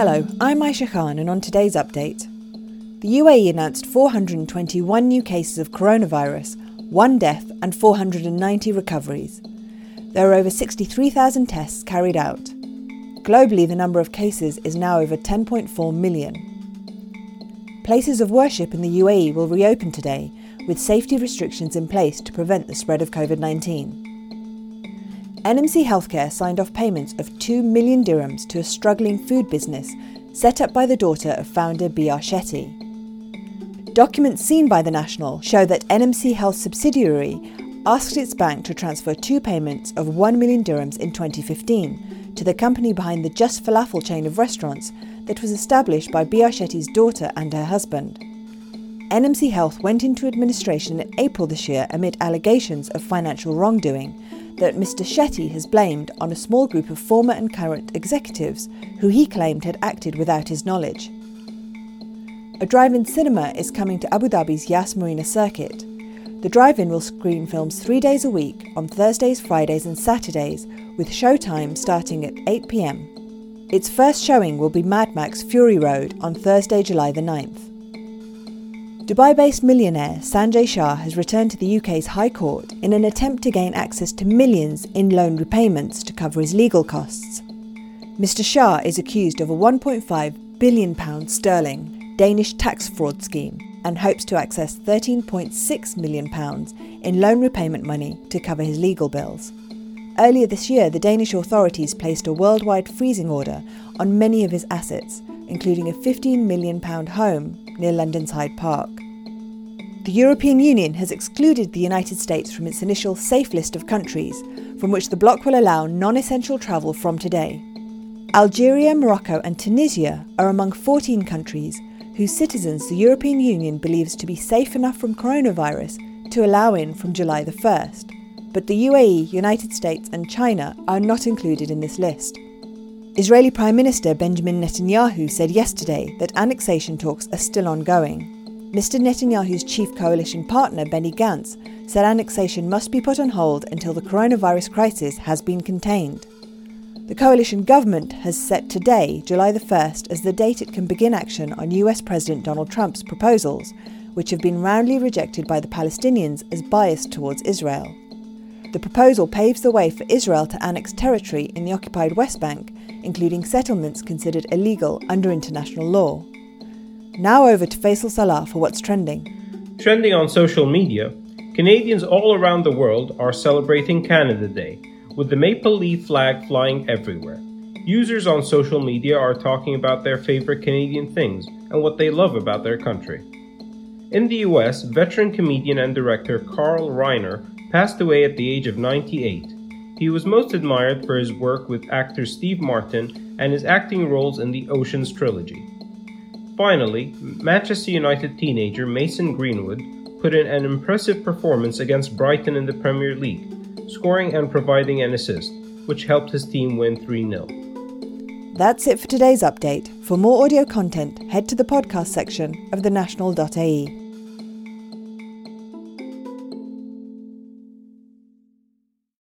Hello, I'm Aisha Khan, and on today's update, the UAE announced 421 new cases of coronavirus, one death, and 490 recoveries. There are over 63,000 tests carried out. Globally, the number of cases is now over 10.4 million. Places of worship in the UAE will reopen today, with safety restrictions in place to prevent the spread of COVID 19. NMC Healthcare signed off payments of 2 million dirhams to a struggling food business set up by the daughter of founder B.R. Shetty. Documents seen by the National show that NMC Health subsidiary asked its bank to transfer two payments of 1 million dirhams in 2015 to the company behind the Just Falafel chain of restaurants that was established by B.R. Shetty's daughter and her husband. NMC Health went into administration in April this year amid allegations of financial wrongdoing that Mr. Shetty has blamed on a small group of former and current executives who he claimed had acted without his knowledge. A drive in cinema is coming to Abu Dhabi's Yas Marina circuit. The drive in will screen films three days a week on Thursdays, Fridays, and Saturdays, with showtime starting at 8 pm. Its first showing will be Mad Max Fury Road on Thursday, July the 9th. Dubai based millionaire Sanjay Shah has returned to the UK's High Court in an attempt to gain access to millions in loan repayments to cover his legal costs. Mr. Shah is accused of a £1.5 billion sterling Danish tax fraud scheme and hopes to access £13.6 million in loan repayment money to cover his legal bills. Earlier this year, the Danish authorities placed a worldwide freezing order on many of his assets, including a £15 million home near London's Hyde Park. The European Union has excluded the United States from its initial safe list of countries from which the bloc will allow non essential travel from today. Algeria, Morocco, and Tunisia are among 14 countries whose citizens the European Union believes to be safe enough from coronavirus to allow in from July the 1st. But the UAE, United States, and China are not included in this list. Israeli Prime Minister Benjamin Netanyahu said yesterday that annexation talks are still ongoing. Mr. Netanyahu's chief coalition partner, Benny Gantz, said annexation must be put on hold until the coronavirus crisis has been contained. The coalition government has set today, July the 1st, as the date it can begin action on US President Donald Trump's proposals, which have been roundly rejected by the Palestinians as biased towards Israel. The proposal paves the way for Israel to annex territory in the occupied West Bank, including settlements considered illegal under international law. Now over to Faisal Salah for what's trending. Trending on social media, Canadians all around the world are celebrating Canada Day, with the maple leaf flag flying everywhere. Users on social media are talking about their favorite Canadian things and what they love about their country. In the US, veteran comedian and director Carl Reiner passed away at the age of 98. He was most admired for his work with actor Steve Martin and his acting roles in the Oceans trilogy. Finally, Manchester United teenager Mason Greenwood put in an impressive performance against Brighton in the Premier League, scoring and providing an assist, which helped his team win 3 0. That's it for today's update. For more audio content, head to the podcast section of thenational.ae.